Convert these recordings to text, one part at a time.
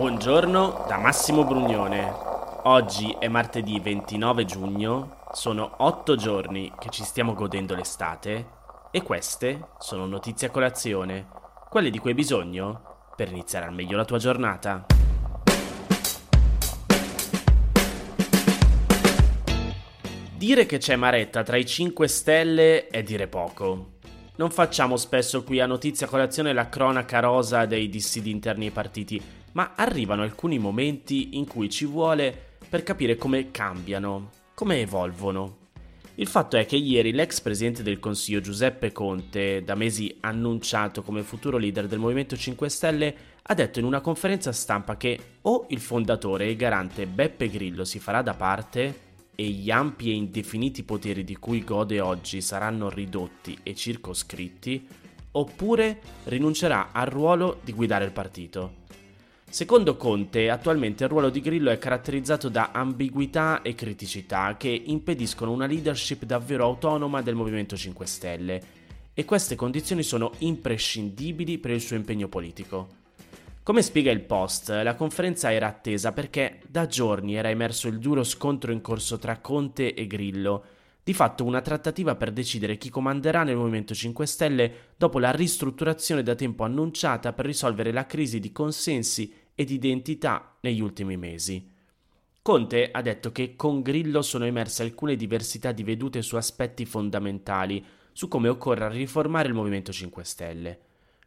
Buongiorno da Massimo Brugnone. Oggi è martedì 29 giugno, sono otto giorni che ci stiamo godendo l'estate e queste sono notizie a colazione, quelle di cui hai bisogno per iniziare al meglio la tua giornata. Dire che c'è Maretta tra i 5 Stelle è dire poco. Non facciamo spesso qui a Notizia Colazione la cronaca rosa dei dissidi interni ai partiti, ma arrivano alcuni momenti in cui ci vuole per capire come cambiano, come evolvono. Il fatto è che ieri l'ex presidente del Consiglio Giuseppe Conte, da mesi annunciato come futuro leader del Movimento 5 Stelle, ha detto in una conferenza stampa che o il fondatore e garante Beppe Grillo si farà da parte e gli ampi e indefiniti poteri di cui gode oggi saranno ridotti e circoscritti, oppure rinuncerà al ruolo di guidare il partito. Secondo Conte, attualmente il ruolo di Grillo è caratterizzato da ambiguità e criticità che impediscono una leadership davvero autonoma del Movimento 5 Stelle e queste condizioni sono imprescindibili per il suo impegno politico. Come spiega il Post, la conferenza era attesa perché da giorni era emerso il duro scontro in corso tra Conte e Grillo, di fatto una trattativa per decidere chi comanderà nel Movimento 5 Stelle dopo la ristrutturazione da tempo annunciata per risolvere la crisi di consensi e di identità negli ultimi mesi. Conte ha detto che con Grillo sono emerse alcune diversità di vedute su aspetti fondamentali, su come occorra riformare il Movimento 5 Stelle.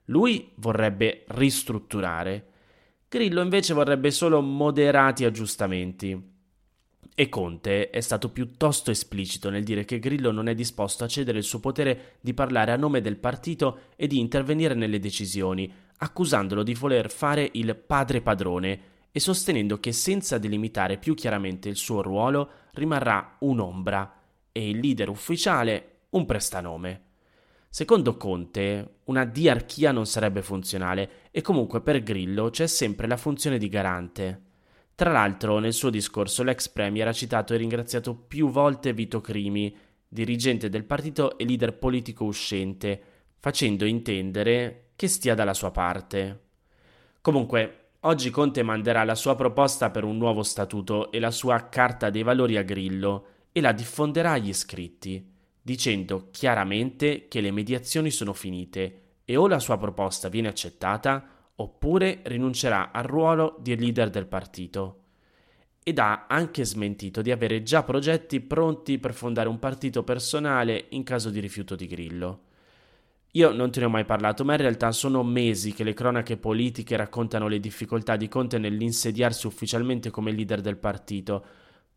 Lui vorrebbe ristrutturare, Grillo invece vorrebbe solo moderati aggiustamenti. E Conte è stato piuttosto esplicito nel dire che Grillo non è disposto a cedere il suo potere di parlare a nome del partito e di intervenire nelle decisioni, accusandolo di voler fare il padre padrone e sostenendo che senza delimitare più chiaramente il suo ruolo rimarrà un'ombra e il leader ufficiale un prestanome. Secondo Conte, una diarchia non sarebbe funzionale e comunque per Grillo c'è sempre la funzione di garante. Tra l'altro, nel suo discorso l'ex premier ha citato e ringraziato più volte Vito Crimi, dirigente del partito e leader politico uscente, facendo intendere che stia dalla sua parte. Comunque, oggi Conte manderà la sua proposta per un nuovo statuto e la sua carta dei valori a Grillo e la diffonderà agli iscritti dicendo chiaramente che le mediazioni sono finite e o la sua proposta viene accettata oppure rinuncerà al ruolo di leader del partito. Ed ha anche smentito di avere già progetti pronti per fondare un partito personale in caso di rifiuto di Grillo. Io non te ne ho mai parlato, ma in realtà sono mesi che le cronache politiche raccontano le difficoltà di Conte nell'insediarsi ufficialmente come leader del partito,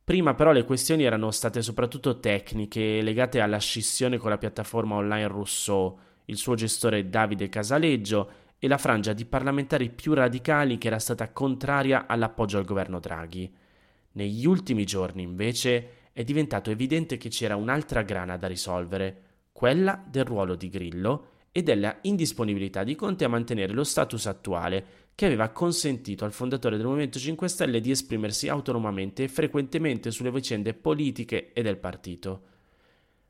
Prima però le questioni erano state soprattutto tecniche, legate alla scissione con la piattaforma online Rousseau, il suo gestore Davide Casaleggio e la frangia di parlamentari più radicali che era stata contraria all'appoggio al governo Draghi. Negli ultimi giorni, invece, è diventato evidente che c'era un'altra grana da risolvere, quella del ruolo di Grillo e della indisponibilità di Conte a mantenere lo status attuale, che aveva consentito al fondatore del Movimento 5 Stelle di esprimersi autonomamente e frequentemente sulle vicende politiche e del partito.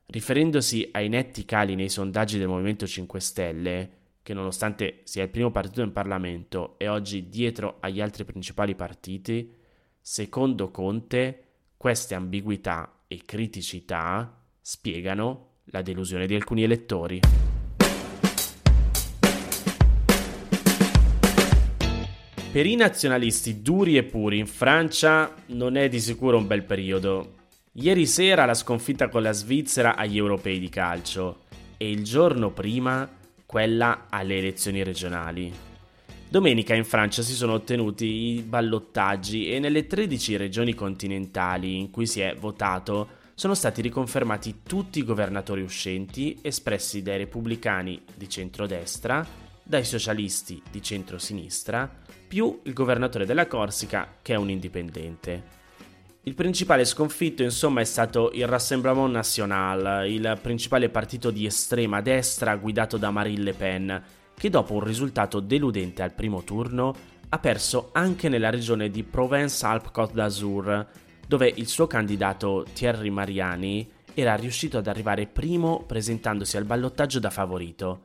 Riferendosi ai netti cali nei sondaggi del Movimento 5 Stelle, che nonostante sia il primo partito in Parlamento e oggi dietro agli altri principali partiti, secondo Conte queste ambiguità e criticità spiegano la delusione di alcuni elettori. Per i nazionalisti duri e puri in Francia non è di sicuro un bel periodo. Ieri sera la sconfitta con la Svizzera agli europei di calcio e il giorno prima quella alle elezioni regionali. Domenica in Francia si sono ottenuti i ballottaggi e nelle 13 regioni continentali in cui si è votato sono stati riconfermati tutti i governatori uscenti espressi dai repubblicani di centrodestra, dai socialisti di centrosinistra più il governatore della Corsica, che è un indipendente. Il principale sconfitto, insomma, è stato il Rassemblement National, il principale partito di estrema destra guidato da Marine Le Pen, che dopo un risultato deludente al primo turno ha perso anche nella regione di Provence-Alpes-Côte d'Azur, dove il suo candidato Thierry Mariani era riuscito ad arrivare primo presentandosi al ballottaggio da favorito.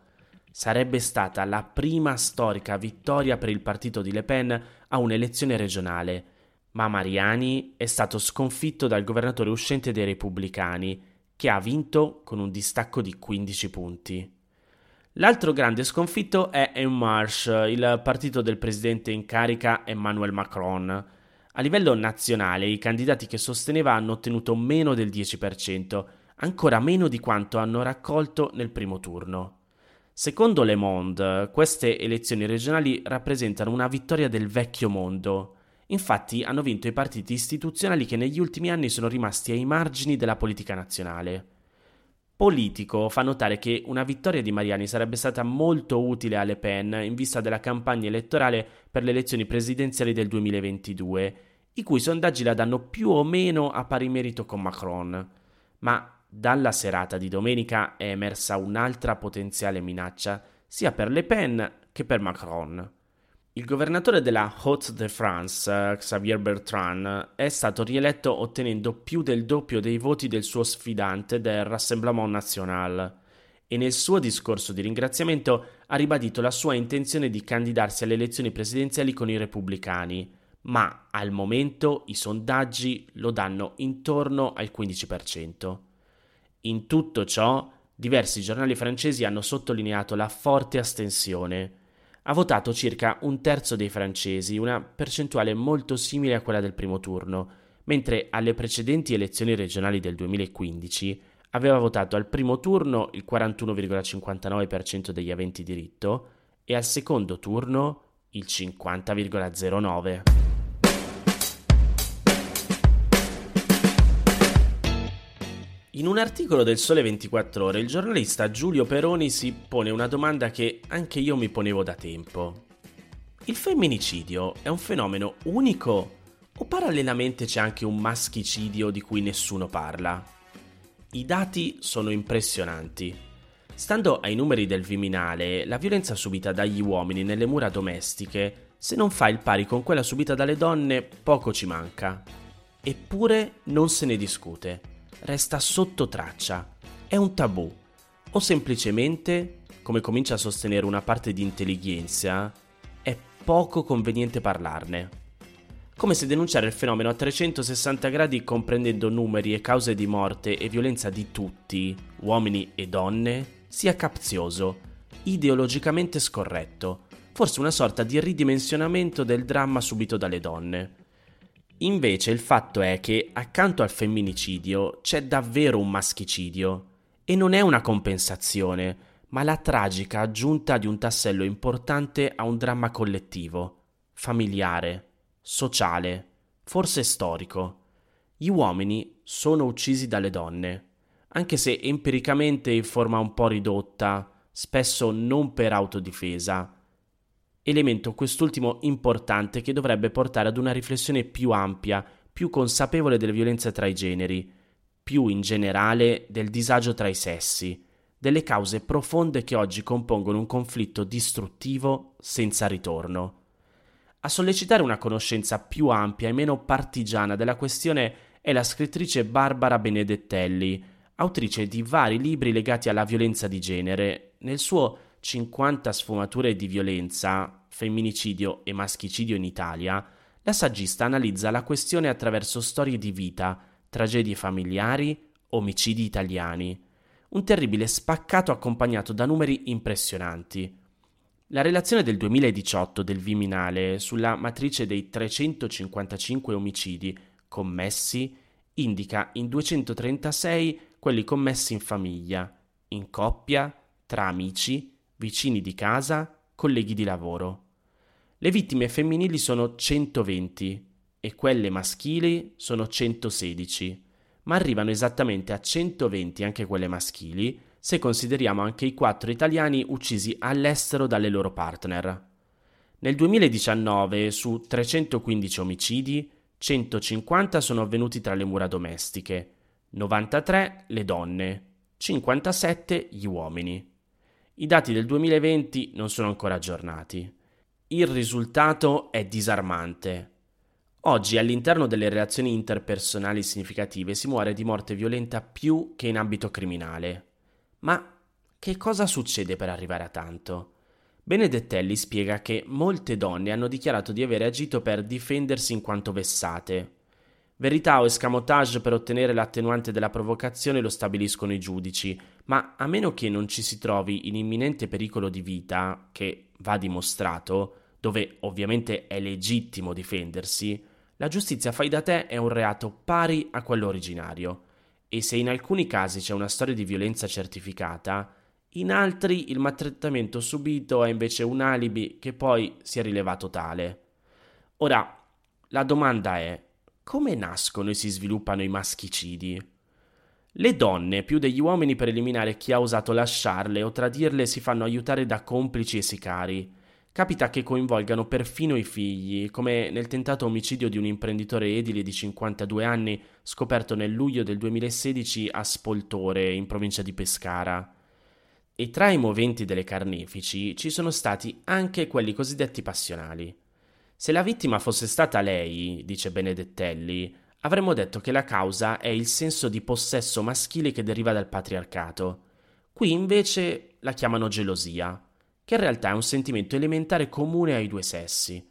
Sarebbe stata la prima storica vittoria per il partito di Le Pen a un'elezione regionale, ma Mariani è stato sconfitto dal governatore uscente dei repubblicani, che ha vinto con un distacco di 15 punti. L'altro grande sconfitto è En Marche, il partito del presidente in carica Emmanuel Macron. A livello nazionale i candidati che sosteneva hanno ottenuto meno del 10%, ancora meno di quanto hanno raccolto nel primo turno. Secondo Le Monde, queste elezioni regionali rappresentano una vittoria del vecchio mondo. Infatti hanno vinto i partiti istituzionali che negli ultimi anni sono rimasti ai margini della politica nazionale. Politico fa notare che una vittoria di Mariani sarebbe stata molto utile a Le Pen in vista della campagna elettorale per le elezioni presidenziali del 2022, i cui sondaggi la danno più o meno a pari merito con Macron. Ma dalla serata di domenica è emersa un'altra potenziale minaccia sia per Le Pen che per Macron. Il governatore della Haute-de-France, Xavier Bertrand, è stato rieletto ottenendo più del doppio dei voti del suo sfidante del Rassemblement National. E nel suo discorso di ringraziamento ha ribadito la sua intenzione di candidarsi alle elezioni presidenziali con i repubblicani, ma al momento i sondaggi lo danno intorno al 15%. In tutto ciò, diversi giornali francesi hanno sottolineato la forte astensione ha votato circa un terzo dei francesi, una percentuale molto simile a quella del primo turno, mentre alle precedenti elezioni regionali del 2015 aveva votato al primo turno il 41,59% degli aventi diritto e al secondo turno il 50,09%. In un articolo del Sole 24 Ore il giornalista Giulio Peroni si pone una domanda che anche io mi ponevo da tempo. Il femminicidio è un fenomeno unico o parallelamente c'è anche un maschicidio di cui nessuno parla? I dati sono impressionanti. Stando ai numeri del Viminale, la violenza subita dagli uomini nelle mura domestiche, se non fa il pari con quella subita dalle donne, poco ci manca. Eppure non se ne discute resta sotto traccia, è un tabù, o semplicemente, come comincia a sostenere una parte di intelligenza, è poco conveniente parlarne. Come se denunciare il fenomeno a 360 gradi comprendendo numeri e cause di morte e violenza di tutti, uomini e donne, sia capzioso, ideologicamente scorretto, forse una sorta di ridimensionamento del dramma subito dalle donne. Invece il fatto è che accanto al femminicidio c'è davvero un maschicidio e non è una compensazione, ma la tragica aggiunta di un tassello importante a un dramma collettivo, familiare, sociale, forse storico. Gli uomini sono uccisi dalle donne, anche se empiricamente in forma un po' ridotta, spesso non per autodifesa, elemento quest'ultimo importante che dovrebbe portare ad una riflessione più ampia, più consapevole delle violenze tra i generi, più in generale del disagio tra i sessi, delle cause profonde che oggi compongono un conflitto distruttivo senza ritorno. A sollecitare una conoscenza più ampia e meno partigiana della questione è la scrittrice Barbara Benedettelli, autrice di vari libri legati alla violenza di genere. Nel suo 50 sfumature di violenza, femminicidio e maschicidio in Italia, la saggista analizza la questione attraverso storie di vita, tragedie familiari, omicidi italiani. Un terribile spaccato accompagnato da numeri impressionanti. La relazione del 2018 del Viminale sulla matrice dei 355 omicidi commessi indica in 236 quelli commessi in famiglia, in coppia, tra amici, vicini di casa, colleghi di lavoro. Le vittime femminili sono 120 e quelle maschili sono 116, ma arrivano esattamente a 120 anche quelle maschili se consideriamo anche i quattro italiani uccisi all'estero dalle loro partner. Nel 2019 su 315 omicidi, 150 sono avvenuti tra le mura domestiche, 93 le donne, 57 gli uomini. I dati del 2020 non sono ancora aggiornati. Il risultato è disarmante. Oggi all'interno delle relazioni interpersonali significative si muore di morte violenta più che in ambito criminale. Ma che cosa succede per arrivare a tanto? Benedettelli spiega che molte donne hanno dichiarato di aver agito per difendersi in quanto vessate. Verità o escamotage per ottenere l'attenuante della provocazione lo stabiliscono i giudici, ma a meno che non ci si trovi in imminente pericolo di vita, che va dimostrato, dove ovviamente è legittimo difendersi, la giustizia fai da te è un reato pari a quello originario. E se in alcuni casi c'è una storia di violenza certificata, in altri il maltrattamento subito è invece un alibi che poi si è rilevato tale. Ora, la domanda è, come nascono e si sviluppano i maschicidi? Le donne, più degli uomini per eliminare chi ha osato lasciarle o tradirle, si fanno aiutare da complici e sicari. Capita che coinvolgano perfino i figli, come nel tentato omicidio di un imprenditore edile di 52 anni scoperto nel luglio del 2016 a Spoltore, in provincia di Pescara. E tra i moventi delle carnefici ci sono stati anche quelli cosiddetti passionali. Se la vittima fosse stata lei, dice Benedettelli, avremmo detto che la causa è il senso di possesso maschile che deriva dal patriarcato. Qui invece la chiamano gelosia, che in realtà è un sentimento elementare comune ai due sessi.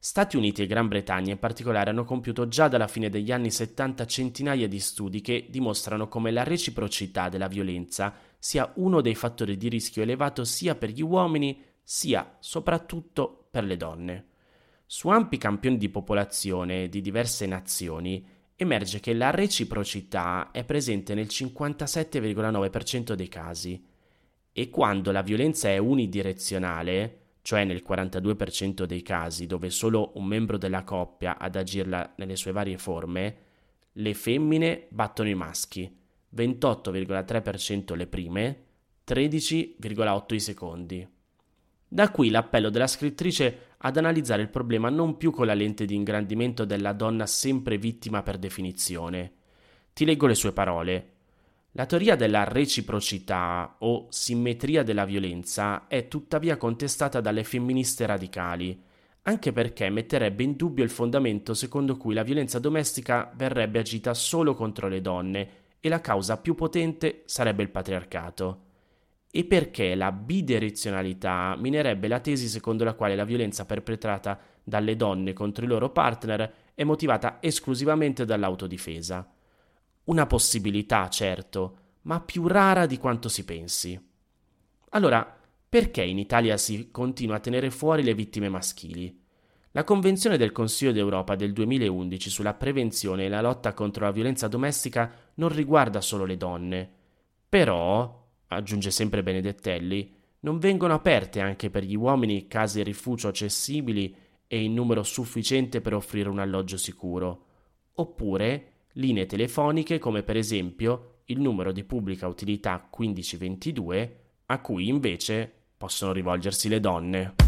Stati Uniti e Gran Bretagna in particolare hanno compiuto già dalla fine degli anni 70 centinaia di studi che dimostrano come la reciprocità della violenza sia uno dei fattori di rischio elevato sia per gli uomini sia soprattutto per le donne. Su ampi campioni di popolazione di diverse nazioni emerge che la reciprocità è presente nel 57,9% dei casi e quando la violenza è unidirezionale, cioè nel 42% dei casi dove solo un membro della coppia ad agirla nelle sue varie forme, le femmine battono i maschi, 28,3% le prime, 13,8 i secondi. Da qui l'appello della scrittrice ad analizzare il problema non più con la lente di ingrandimento della donna sempre vittima per definizione. Ti leggo le sue parole. La teoria della reciprocità o simmetria della violenza è tuttavia contestata dalle femministe radicali, anche perché metterebbe in dubbio il fondamento secondo cui la violenza domestica verrebbe agita solo contro le donne e la causa più potente sarebbe il patriarcato. E perché la bidirezionalità minerebbe la tesi secondo la quale la violenza perpetrata dalle donne contro i loro partner è motivata esclusivamente dall'autodifesa. Una possibilità, certo, ma più rara di quanto si pensi. Allora, perché in Italia si continua a tenere fuori le vittime maschili? La Convenzione del Consiglio d'Europa del 2011 sulla prevenzione e la lotta contro la violenza domestica non riguarda solo le donne. Però, aggiunge sempre Benedettelli, non vengono aperte anche per gli uomini case rifugio accessibili e in numero sufficiente per offrire un alloggio sicuro. Oppure linee telefoniche come per esempio il numero di pubblica utilità 1522 a cui invece possono rivolgersi le donne.